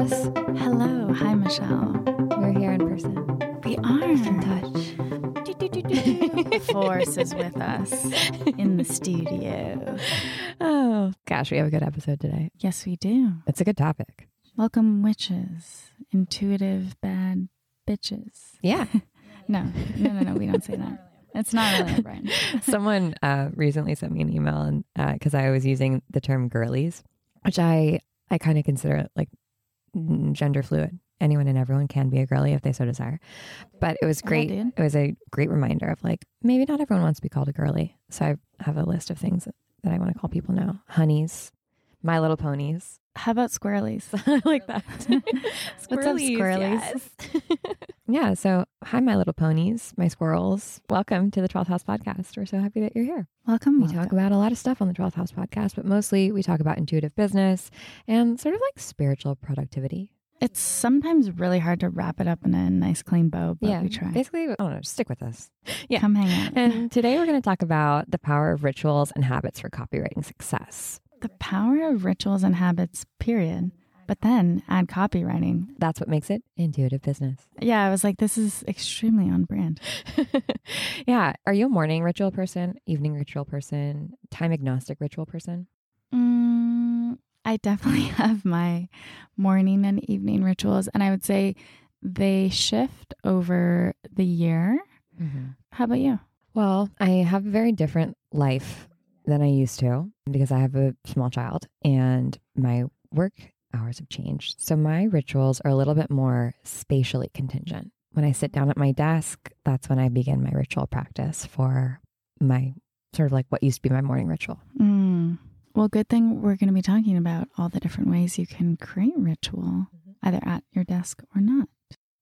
Alice. Hello. Hi, Michelle. We're here in person. We are. In touch. The force is with us in the studio. Oh, gosh, we have a good episode today. Yes, we do. It's a good topic. Welcome, witches. Intuitive bad bitches. Yeah. No, no, no, no. We don't say that. It's not really a brand. Someone uh, recently sent me an email and because I was using the term girlies, which I I kind of consider like gender fluid. Anyone and everyone can be a girly if they so desire. But it was great. dude. it was a great reminder of like maybe not everyone wants to be called a girly. So I have a list of things that I want to call people now: honeys, My Little Ponies. How about squirrelies? I like that. What's up, squirrelies? yeah. So, hi, my little ponies, my squirrels. Welcome to the 12th House Podcast. We're so happy that you're here. Welcome. We talk about a lot of stuff on the 12th House Podcast, but mostly we talk about intuitive business and sort of like spiritual productivity. It's sometimes really hard to wrap it up in a nice, clean bow, but yeah. we try. Basically, I don't know, stick with us. yeah. Come hang out. And today we're going to talk about the power of rituals and habits for copywriting success. The power of rituals and habits, period. But then add copywriting. That's what makes it intuitive business. Yeah, I was like, this is extremely on brand. yeah. Are you a morning ritual person, evening ritual person, time agnostic ritual person? Mm, I definitely have my morning and evening rituals, and I would say they shift over the year. How about you? Well, I have a very different life than I used to because I have a small child and my work hours have changed. So my rituals are a little bit more spatially contingent. When I sit down at my desk, that's when I begin my ritual practice for my sort of like what used to be my morning ritual. Mm. Well, good thing we're going to be talking about all the different ways you can create ritual, either at your desk or not.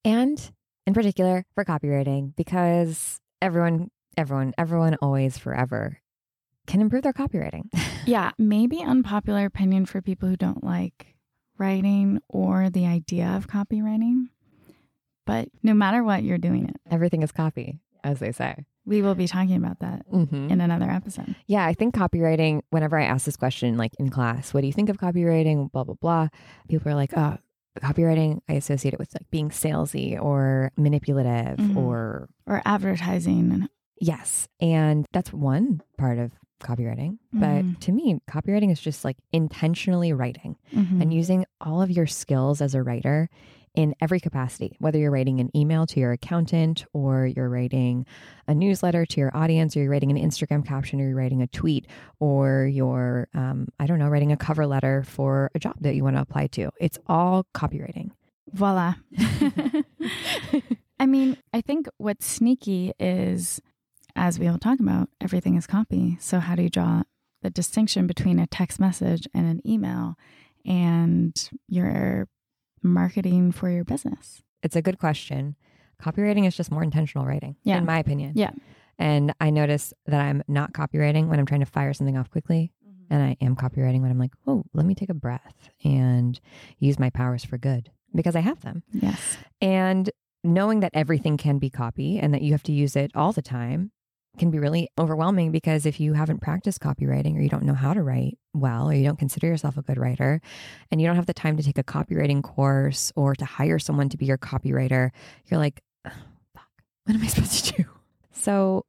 And in particular for copywriting, because everyone, everyone, everyone always forever can improve their copywriting. Yeah, maybe unpopular opinion for people who don't like writing or the idea of copywriting. But no matter what, you're doing it. Everything is copy, as they say. We will be talking about that Mm-hmm. in another episode. Yeah, I think copywriting, whenever I ask this question, like in class, what do you think of copywriting? Blah, blah, blah. People are like, oh, copywriting, I associate it with like being salesy or manipulative Mhm. or Or advertising. Yes. And that's one part of copywriting. But Mhm. to me, copywriting is just like intentionally writing Mhm. and using all of your skills as a writer in every capacity, whether you're writing an email to your accountant or you're writing a newsletter to your audience or you're writing an Instagram caption or you're writing a tweet or you're, um, I don't know, writing a cover letter for a job that you want to apply to. It's all copywriting. voila. I mean, I think what's sneaky is, as we all talk about, everything is copy. So, how do you draw the distinction between a text message and an email and your marketing for your business? It's a good question. Copywriting is just more intentional writing, Yeah. in my opinion. Yeah. And I notice that I'm not copywriting when I'm trying to fire something off quickly. Mm-hmm. And I am copywriting when I'm like, oh, let me take a breath and use my powers for good because I have them. Yes. And knowing that everything can be copy and that you have to use it all the time can be really overwhelming because if you haven't practiced copywriting or you don't know how to write well or you don't consider yourself a good writer and you don't have the time to take a copywriting course or to hire someone to be your copywriter, you're like, "Ugh, fuck, what am I supposed to do? So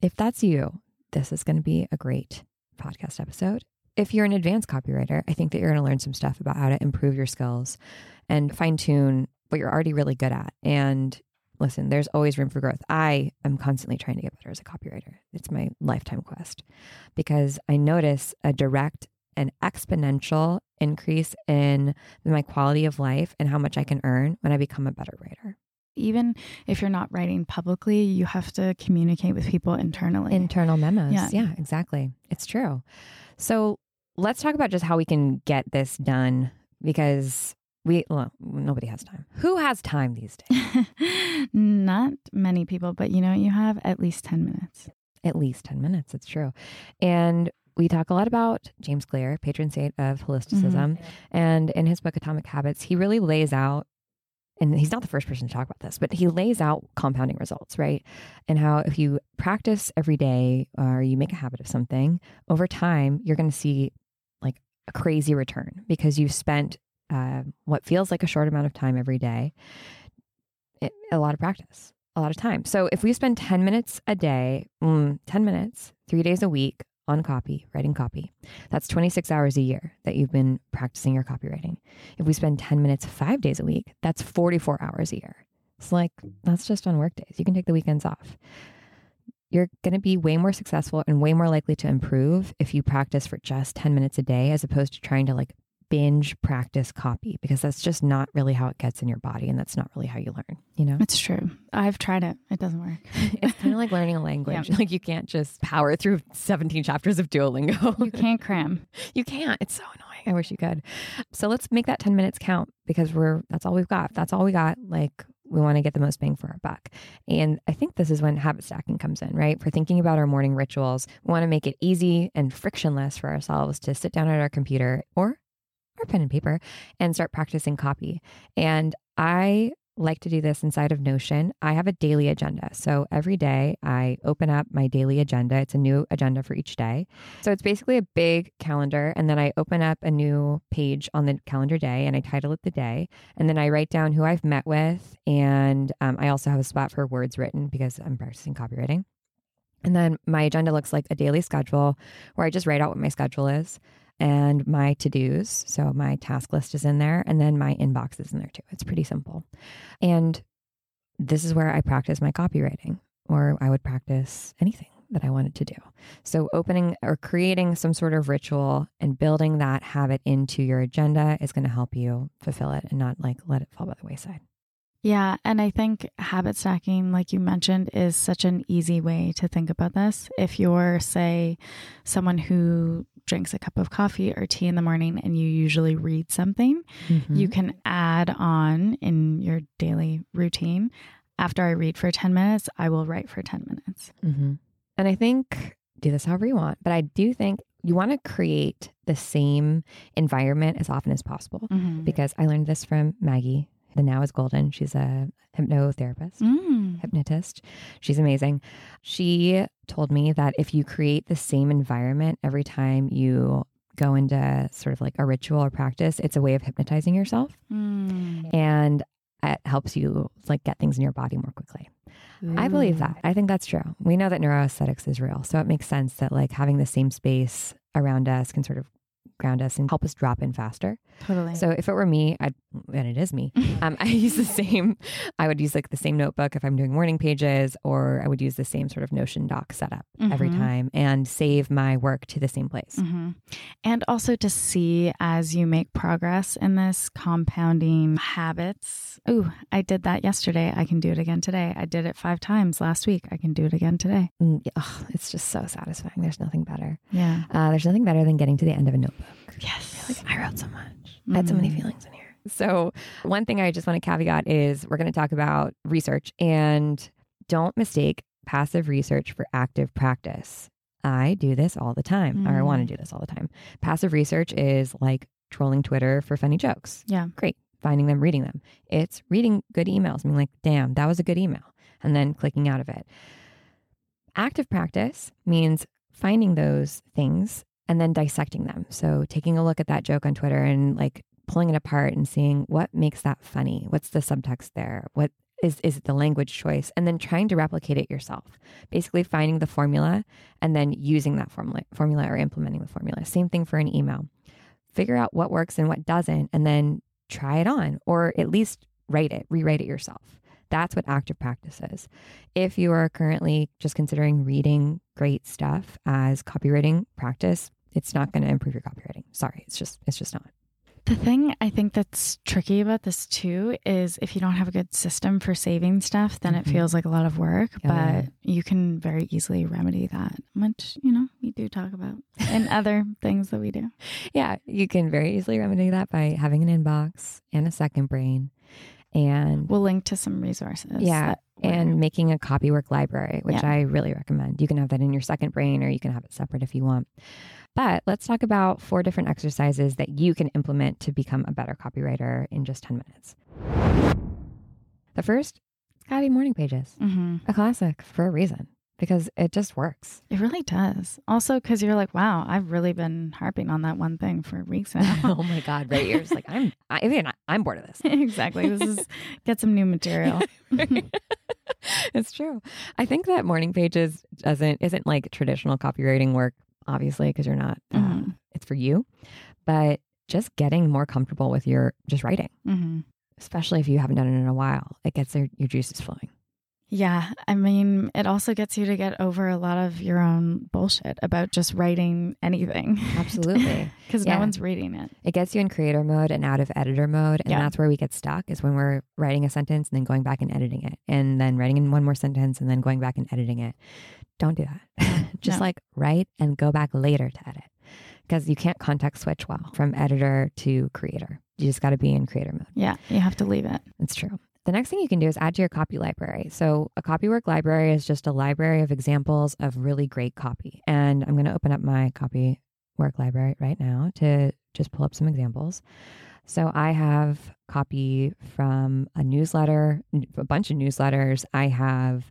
if that's you, this is going to be a great podcast episode. If you're an advanced copywriter, I think that you're going to learn some stuff about how to improve your skills and fine tune what you're already really good at. And listen, there's always room for growth. I am constantly trying to get better as a copywriter. It's my lifetime quest because I notice a direct and exponential increase in my quality of life and how much I can earn when I become a better writer. Even if you're not writing publicly, you have to communicate with people internally. Internal memos. Yeah. yeah, exactly. It's true. So let's talk about just how we can get this done because we, well, nobody has time. Who has time these days? Not many people, but you know, you have at least 10 minutes. At least 10 minutes. It's true. And we talk a lot about James Clear, patron saint of holisticism. Mm-hmm. And in his book, Atomic Habits, he really lays out, and he's not the first person to talk about this, but he lays out compounding results, right? And how if you practice every day or you make a habit of something, over time, you're going to see like a crazy return because you've spent uh, what feels like a short amount of time every day, it, a lot of practice, a lot of time. So if we spend 10 minutes a day, mm, 10 minutes, three days a week on copy, writing copy, that's 26 hours a year that you've been practicing your copywriting. If we spend 10 minutes five days a week, that's 44 hours a year. It's like, that's just on work days. You can take the weekends off. You're going to be way more successful and way more likely to improve if you practice for just 10 minutes a day as opposed to trying to like binge practice copy because that's just not really how it gets in your body and that's not really how you learn, you know? It's true. I've tried it. It doesn't work. it's kind of like learning a language. Yeah. Like you can't just power through 17 chapters of Duolingo. you can't cram. You can't. It's so annoying. I wish you could. So let's make that 10 minutes count because we're that's all we've got. That's all we got. Like we want to get the most bang for our buck. And I think this is when habit stacking comes in, right? For thinking about our morning rituals, we want to make it easy and frictionless for ourselves to sit down at our computer or or pen and paper and start practicing copy. And I like to do this inside of Notion. I have a daily agenda. So every day I open up my daily agenda. It's a new agenda for each day. So it's basically a big calendar. And then I open up a new page on the calendar day and I title it the day. And then I write down who I've met with. And um, I also have a spot for words written because I'm practicing copywriting. And then my agenda looks like a daily schedule where I just write out what my schedule is and my to dos. So my task list is in there, and then my inbox is in there too. It's pretty simple. And this is where I practice my copywriting, or I would practice anything that I wanted to do. So, opening or creating some sort of ritual and building that habit into your agenda is going to help you fulfill it and not like let it fall by the wayside. Yeah. And I think habit stacking, like you mentioned, is such an easy way to think about this. If you're, say, someone who drinks a cup of coffee or tea in the morning and you usually read something, mm-hmm. you can add on in your daily routine. After I read for 10 minutes, I will write for 10 minutes. Mm-hmm. And I think do this however you want, but I do think you want to create the same environment as often as possible mm-hmm. because I learned this from Maggie the Now is Golden. She's a hypnotherapist, mm. hypnotist. She's amazing. She told me that if you create the same environment every time you go into sort of like a ritual or practice, it's a way of hypnotizing yourself. Mm. And it helps you like get things in your body more quickly. Ooh. I believe that. I think that's true. We know that neuroaesthetics is real. So it makes sense that like having the same space around us can sort of ground us and help us drop in faster. Totally. So if it were me, I'd, and it is me, um, I use the same, I would use like the same notebook if I'm doing morning pages, or I would use the same sort of Notion doc setup mm-hmm. every time and save my work to the same place. Mm-hmm. And also to see as you make progress in this compounding habits. Ooh, I did that yesterday. I can do it again today. I did it five times last week. I can do it again today. Mm, oh, it's just so satisfying. There's nothing better. Yeah. Uh, there's nothing better than getting to the end of a notebook. Yes. Like, I wrote so much. Mm-hmm. I had so many mm. feelings in here. So, one thing I just want to caveat is we're going to talk about research and don't mistake passive research for active practice. I do this all the time, mm. or I want to do this all the time. Passive research is like trolling Twitter for funny jokes. Yeah. Great. Finding them, reading them. It's reading good emails, being like, damn, that was a good email, and then clicking out of it. Active practice means finding those things and then dissecting them. So taking a look at that joke on Twitter and like pulling it apart and seeing what makes that funny. What's the subtext there? What is is it the language choice? And then trying to replicate it yourself. Basically finding the formula and then using that formula formula or implementing the formula. Same thing for an email. Figure out what works and what doesn't and then try it on or at least write it, rewrite it yourself. That's what active practice is. If you are currently just considering reading great stuff as copywriting practice, it's not going to improve your copywriting. Sorry, it's just it's just not. The thing I think that's tricky about this too is if you don't have a good system for saving stuff, then mm-hmm. it feels like a lot of work, yeah. but you can very easily remedy that, which, you know, we do talk about and other things that we do. Yeah, you can very easily remedy that by having an inbox and a second brain. And we'll link to some resources. Yeah. And making a copywork library, which yeah. I really recommend. You can have that in your second brain or you can have it separate if you want. But let's talk about four different exercises that you can implement to become a better copywriter in just 10 minutes. The first, it's gotta be morning pages, mm-hmm. a classic for a reason. because it just works. It really does. Also, because you're like, wow, I've really been harping on that one thing for weeks now. oh my God, right? You're just like, I'm, I, even I'm bored of this. exactly. This is get some new material. it's true. I think that morning pages doesn't isn't like traditional copywriting work, obviously, because you're not. Uh, Mhm. It's for you, but just getting more comfortable with your just writing, hmm especially if you haven't done it in a while, it gets your, your juices flowing. Yeah. I mean, it also gets you to get over a lot of your own bullshit about just writing anything. Absolutely. Because Yeah. no one's reading it. It gets you in creator mode and out of editor mode. And Yeah. that's where we get stuck is when we're writing a sentence and then going back and editing it and then writing in one more sentence and then going back and editing it. Don't do that. Just No. like write and go back later to edit because you can't context switch well from editor to creator. You just got to be in creator mode. Yeah. You have to leave it. It's true. The next thing you can do is add to your copy library. So, a copywork library is just a library of examples of really great copy. And I'm going to open up my copywork library right now to just pull up some examples. So, I have copy from a newsletter, a bunch of newsletters. I have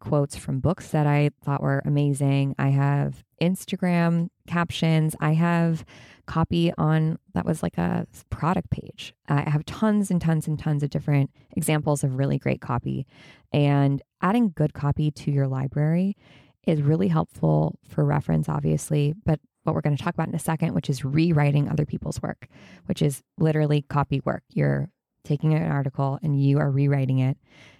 quotes from books that I thought were amazing. I have Instagram captions. I have copy on that was like a product page. I have tons and tons and tons of different examples of really great copy. And adding good copy to your library is really helpful for reference, obviously, but what we're going to talk about in a second, which is rewriting other people's work, which is literally copy work. You're taking an article and you are rewriting it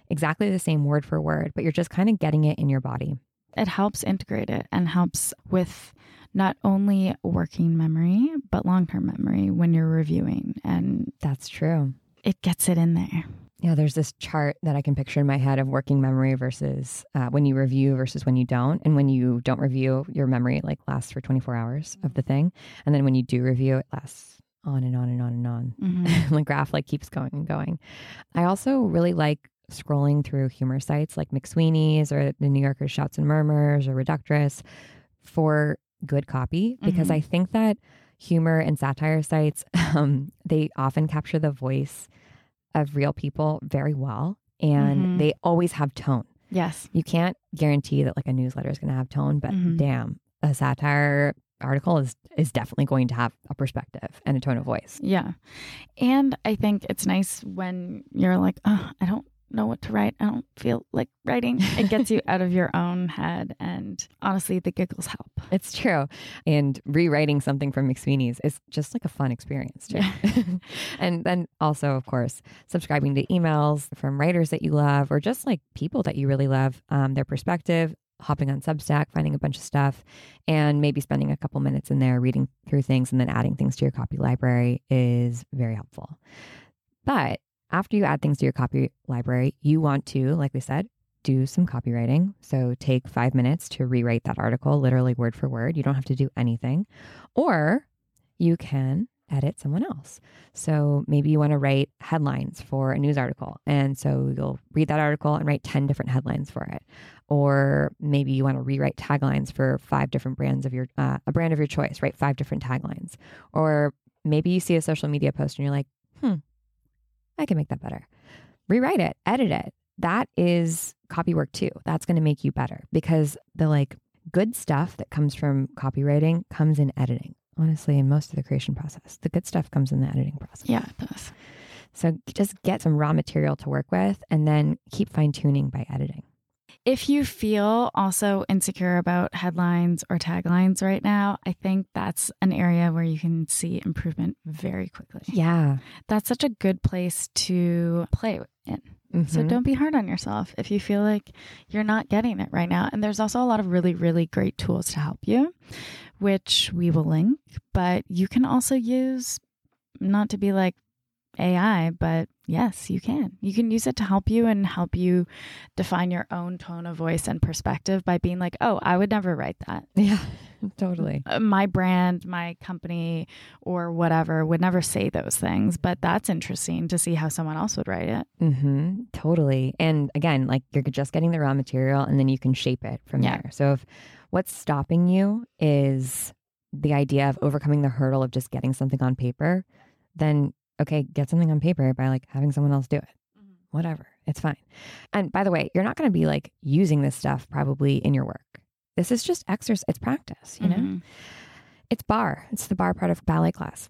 exactly the same word for word, but you're just kind of getting it in your body. It helps integrate it and helps with not only working memory, but long term memory when you're reviewing. And That's true. it gets it in there. Yeah, there's this chart that I can picture in my head of working memory versus uh, when you review versus when you don't. And when you don't review, your memory like lasts for 24 hours of the thing. And then when you do review, it lasts on and on and on and on. Mhm. the graph like keeps going and going. I also really like scrolling through humor sites like McSweeney's or the New Yorker Shouts and Murmurs or Reductress for good copy because Mhm. I think that humor and satire sites um, they often capture the voice of real people very well and Mhm. they always have tone. Yes. You can't guarantee that like a newsletter is going to have tone, but Mhm. damn, a satire article is is definitely going to have a perspective and a tone of voice. Yeah. And I think it's nice when you're like, oh, I don't know what to write. I don't feel like writing. It gets you out of your own head. And honestly, the giggles help. It's true. And rewriting something from McSweeney's is just like a fun experience too. and then also, of course, subscribing to emails from writers that you love or just like people that you really love, um, their perspective, hopping on Substack, finding a bunch of stuff, and maybe spending a couple minutes in there reading through things and then adding things to your copy library is very helpful. But after you add things to your copy library, you want to, like we said, do some copywriting. So take five minutes to rewrite that article, literally word for word. You don't have to do anything. Or you can edit someone else. So maybe you want to write headlines for a news article. And so you'll read that article and write 10 different headlines for it. Or maybe you want to rewrite taglines for five different brands of your, uh, a brand of your choice, write five different taglines. Or maybe you see a social media post and you're like, hmm, I can make that better. Rewrite it, edit it. That is copy work too. That's going to make you better because the like good stuff that comes from copywriting comes in editing. Honestly, in most of the creation process, the good stuff comes in the editing process. Yeah, it does. So just get some raw material to work with and then keep fine tuning by editing. If you feel also insecure about headlines or taglines right now, I think that's an area where you can see improvement very quickly. Yeah. That's such a good place to play in. So Mhm. don't be hard on yourself if you feel like you're not getting it right now. And there's also a lot of really, really great tools to help you, which we will link. But you can also use, not to be like AI, but yes, you can. You can use it to help you and help you define your own tone of voice and perspective by being like, oh, I would never write that. Yeah, totally. Uh, My brand, my company, or whatever would never say those things. But that's interesting to see how someone else would write it. hmm totally. And again, like you're just getting the raw material and then you can shape it from Yeah. there. So if what's stopping you is the idea of overcoming the hurdle of just getting something on paper, then okay, get something on paper by like having someone else do it. Whatever. It's fine. And by the way, you're not going to be like using this stuff probably in your work. This is just exercise, it's practice, you know? Mhm. It's bar. It's the bar part of ballet class.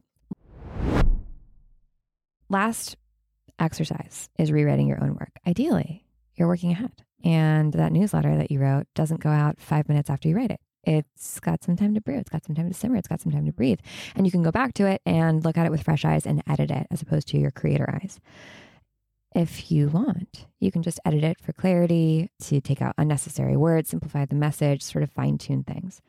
Last exercise is rewriting your own work. Ideally, you're working ahead. And that newsletter that you wrote doesn't go out five minutes after you write it. It's got some time to brew. It's got some time to simmer. It's got some time to breathe. And you can go back to it and look at it with fresh eyes and edit it as opposed to your creator eyes. If you want, you can just edit it for clarity, to take out unnecessary words, simplify the message, sort of fine tune things.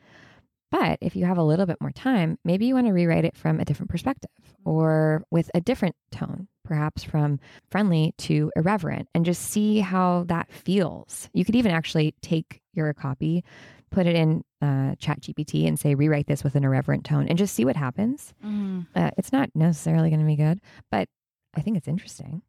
But if you have a little bit more time, maybe you want to rewrite it from a different perspective or with a different tone, perhaps from friendly to irreverent, and just see how that feels. You could even actually take your copy, put it in uh, Chat GPT, and say, rewrite this with an irreverent tone and just see what happens. Mhm. Uh, it's not necessarily going to be good, but I think it's interesting.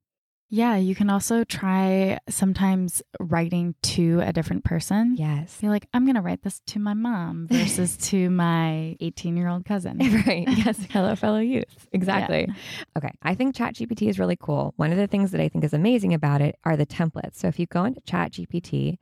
Yeah, you can also try sometimes writing to a different person. Yes. You're like, I'm going to write this to my mom versus to my 18 year old cousin. right. Yes. Hello, fellow youth. Exactly. Okay. I think ChatGPT is really cool. One of the things that I think is amazing about it are the templates. So if you go into ChatGPT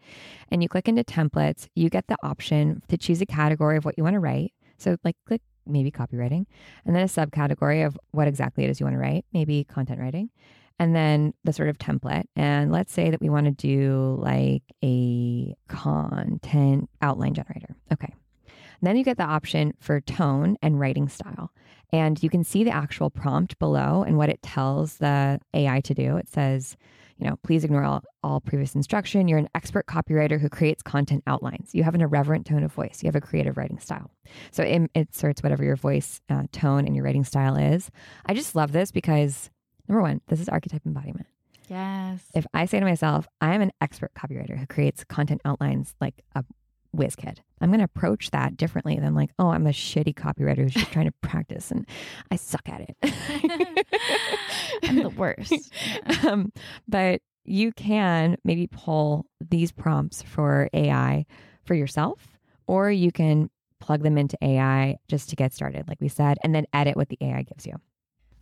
and you click into templates, you get the option to choose a category of what you want to write. So, like, click maybe copywriting, and then a subcategory of what exactly it is you want to write, maybe content writing, and then the sort of template. And let's say that we want to do like a content outline generator. Okay. Then you get the option for tone and writing style. And you can see the actual prompt below and what it tells the AI to do. It says, you know, please ignore all, all previous instruction. You're an expert copywriter who creates content outlines. You have an irreverent tone of voice. You have a creative writing style. So it inserts whatever your voice uh, tone and your writing style is. I just love this because, number one, this is archetype embodiment. Yes. If I say to myself, I am an expert copywriter who creates content outlines like a whiz kid, I'm going to approach that differently than like, oh, I'm a shitty copywriter who's just trying to practice and I suck at it. I'm the worst. um, but you can maybe pull these prompts for AI for yourself, or you can plug them into AI just to get started, like we said, and then edit what the AI gives you.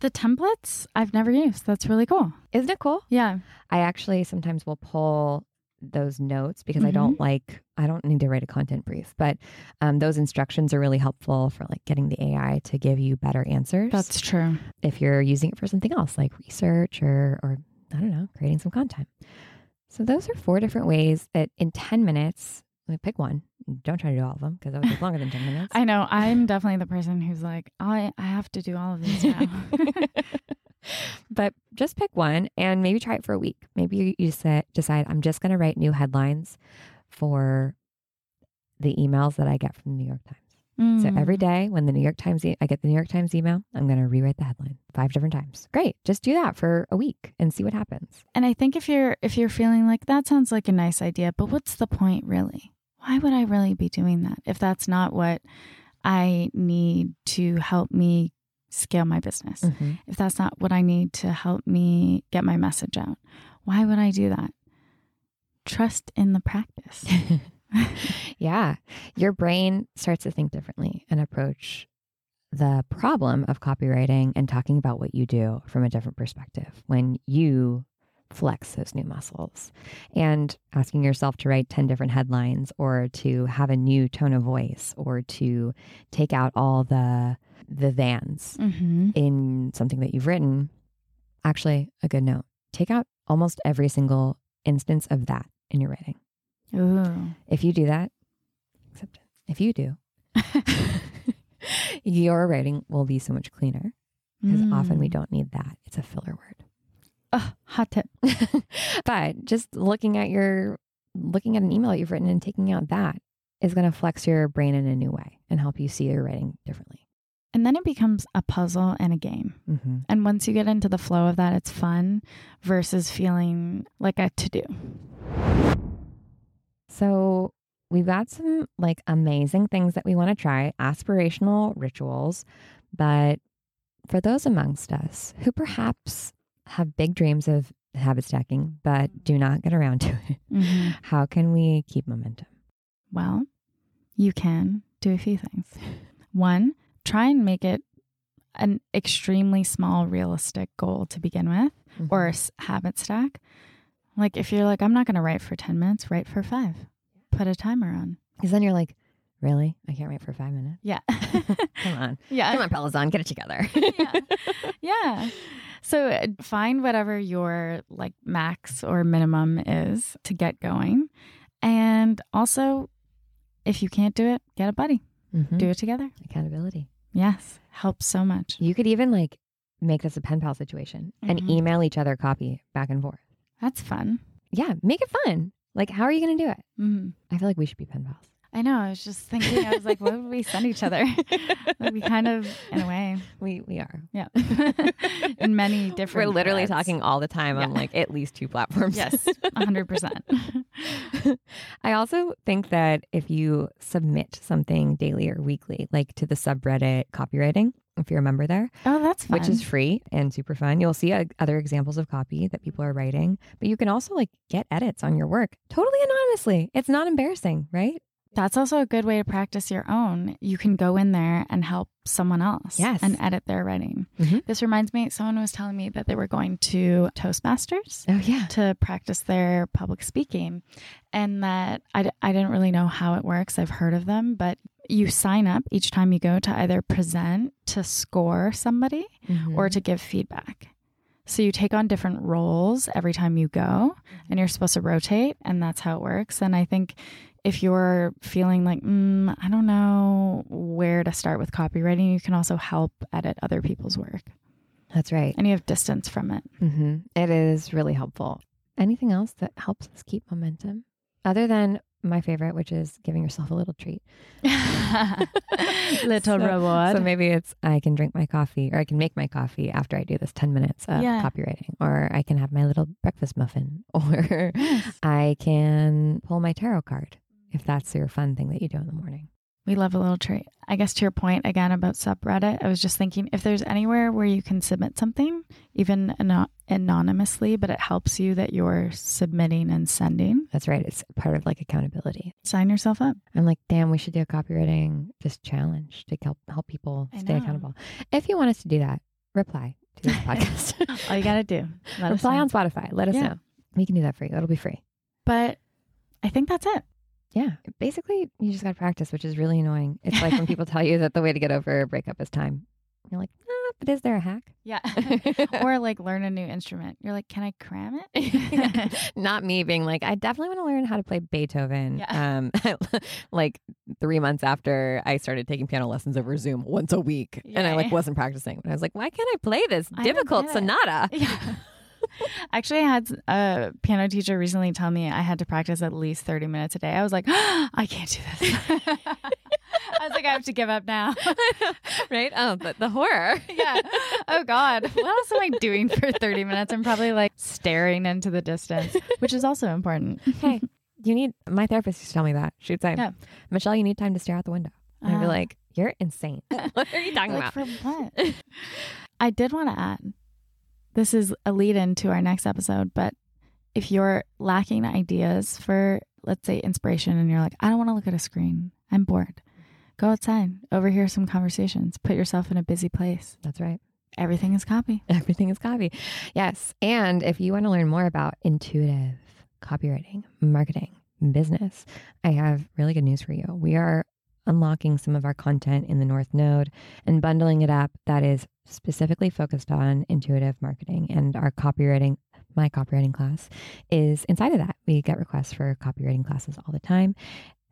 The templates I've never used. That's really cool. Isn't it cool? Yeah. I actually sometimes will pull those notes because I don't like I don't need to write a content brief, but um, those instructions are really helpful for like getting the AI to give you better answers. That's true. if you're using it for something else like research or or I don't know, creating some content. So those are four different ways that in 10 minutes, like pick one. Don't try to do all of them because that would take longer than 10 minutes. I know. I'm definitely the person who's like, I, I have to do all of these now. but just pick one and maybe try it for a week. Maybe you, you say, decide I'm just going to write new headlines for the emails that I get from the New York Times. So every Mm. when the New York Times e- I get the New York Times email, I'm going to rewrite the headline five different times. Great. Just do that for a week and see what happens. And I think if you're if you're feeling like that sounds like a nice idea, but what's the point really? Why would I really be doing that if that's not what I need to help me scale my business? If that's not what I need to help me get my message out, why would I do that? Trust in the practice. yeah. Your brain starts to think differently and approach the problem of copywriting and talking about what you do from a different perspective when you flex those new muscles and asking yourself to write 10 different headlines or to have a new tone of voice or to take out all the the thans mm-hmm. in something that you've written actually a good note take out almost every single instance of that in your writing Ooh. if you do that, accept it. If you do, your writing will be so much cleaner because often we Mm. don't need that. It's a filler word. Ugh, hot tip. but just looking at your looking at an email that you've written and taking out that is going to flex your brain in a new way and help you see your writing differently. And then it becomes a puzzle and a game. Mm-hmm. And once you get into the flow of that, it's fun versus feeling like a to do. So we've got some like amazing things that we want to try, aspirational rituals. But for those amongst us who perhaps have big dreams of habit stacking, but do not get around to it, Mm-hmm. how can we keep momentum? Well, you can do a few things. One, try and make it an extremely small, realistic goal to begin with, or a s- habit stack. Like if you're like, I'm not going to write for 10 minutes, write for five. Put a timer on. Because then you're like, really? I can't write for five minutes. Yeah. Come on. yeah. Come on, Peloton, get it together. yeah. yeah. So uh, find whatever your like max or minimum is to get going. And also, if you can't do it, get a buddy. Mhm. Do it together. Accountability. Yes. Helps so much. You could even like make this a pen pal situation and Mhm. email each other copy back and forth. That's fun. Yeah, make it fun. Like, how are you going to do it? hmm I feel like we should be pen pals. I know. I was just thinking, I was like, what would we send each other? Like, we kind of, in a way, We we are. yeah. in many different We're literally threads. talking all the time on Yeah. like at least two platforms. Yes, 100%. I also think that if you submit something daily or weekly, like to the subreddit copywriting, if you're a member there, Oh, that's fun. which is free and super fun, you'll see uh, other examples of copy that people are writing. But you can also like get edits on your work totally anonymously. It's not embarrassing, right? That's also a good way to practice your own. You can go in there and help someone else Yes. and edit their writing. Mhm. This reminds me, someone was telling me that they were going to Toastmasters Oh yeah. to practice their public speaking and that I, d- I didn't really know how it works. I've heard of them, but you sign up each time you go to either present, to score somebody, or to give feedback. So you take on different roles every time you go, and you're supposed to rotate, and that's how it works. And I think if you're feeling like, mm, I don't know where to start with copywriting, you can also help edit other people's work, that's right. and you have distance from it. hmm It is really helpful. Anything else that helps us keep momentum other than my favorite, which is giving yourself a little treat. Little So- reward. So maybe it's I can drink my coffee or I can make my coffee after I do this 10 minutes of Yeah. copywriting or I can have my little breakfast muffin or Yes. I can pull my tarot card if that's your fun thing that you do in the morning. We love a little treat. I guess to your point again about subreddit, I was just thinking if there's anywhere where you can submit something, even ano- anonymously, but it helps you that you're submitting and sending, That's right. It's part of like accountability. sign yourself up. I'm like, damn, we should do a copywriting just challenge to help help people I stay know. accountable. If you want us to do that, reply to this podcast. All you got to do, let us reply on Spotify. Let us Yeah. know. We can do that for you. It'll be free. But I think that's it. Yeah. Basically, you just got to practice, which is really annoying. It's like when people tell you that the way to get over a breakup is time. You're like, ah, but is there a hack? Yeah. or like learn a new instrument. You're like, can I cram it? Not me being like, I definitely want to learn how to play Beethoven. Yeah. Um, like three months after I started taking piano lessons over Zoom once a week, and I like wasn't practicing. And I was like, why can't I play this I difficult sonata? yeah. Actually, I had a piano teacher recently tell me I had to practice at least 30 minutes a day. I was like, I can't do this. I was like, I have to give up now. right? Oh, but the horror. yeah. Oh, God. What else am I doing for 30 minutes? I'm probably like staring into the distance, which is also important. hey, you need my therapist used to tell me that. She'd say, Yeah. Michelle, you need time to stare out the window. And I'd be Ah. like, you're insane. what are you talking like, about? for what? I did want to add this is a lead in to our next episode, but if you're lacking ideas for, let's say, inspiration, and you're like, I don't want to look at a screen, I'm bored, go outside, overhear some conversations, put yourself in a busy place. That's right. Everything is copy. Everything is copy. Yes. And if you want to learn more about intuitive copywriting, marketing, business, I have really good news for you. We are unlocking some of our content in the North Node and bundling it up that is specifically focused on intuitive marketing. And our copywriting, my copywriting class, is inside of that. We get requests for copywriting classes all the time.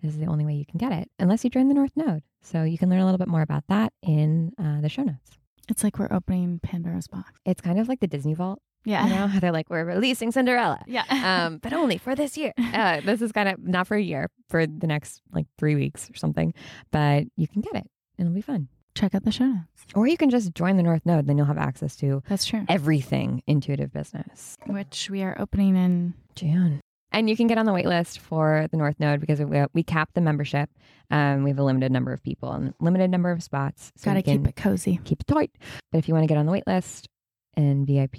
This is the only way you can get it, unless you join the North Node. So you can learn a little bit more about that in uh, the show notes. It's like we're opening Pandora's box. It's kind of like the Disney Vault Yeah. you know how they're like we're releasing cinderella Yeah. um but only for this year uh, this is kind of not for a year for the next like three weeks or something but you can get it and it'll be fun Check out the show notes. or you can just join the north node then you'll have access to That's true. everything intuitive business Which we are opening in. june and you can get on the wait list for the north node because we, we cap the membership um, we have a limited number of people and limited number of spots so Gotta keep it cozy. keep it tight but if you want to get on the wait list and vip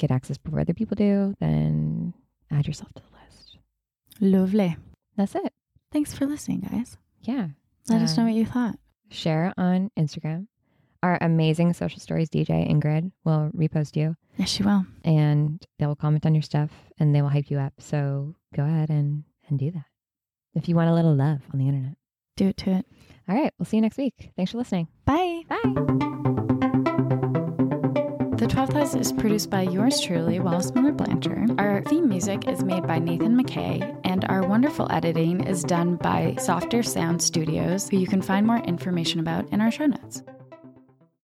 get access before other people do then add yourself to the list Lovely. That's it. Thanks for listening, guys. Yeah. Let us know Um, what you thought. Share on Instagram. Our amazing social stories DJ Ingrid will repost you. Yes, she will. and they will comment on your stuff and they will hype you up. So go ahead and, and do that. If you want a little love on the internet. Do it to it. All right. We'll see you next week. Thanks for listening. Bye. Bye. The 12th House is produced by yours truly, Wallace Miller Blanchard. Our theme music is made by Nathan McKay, and our wonderful editing is done by Softer Sound Studios, who you can find more information about in our show notes.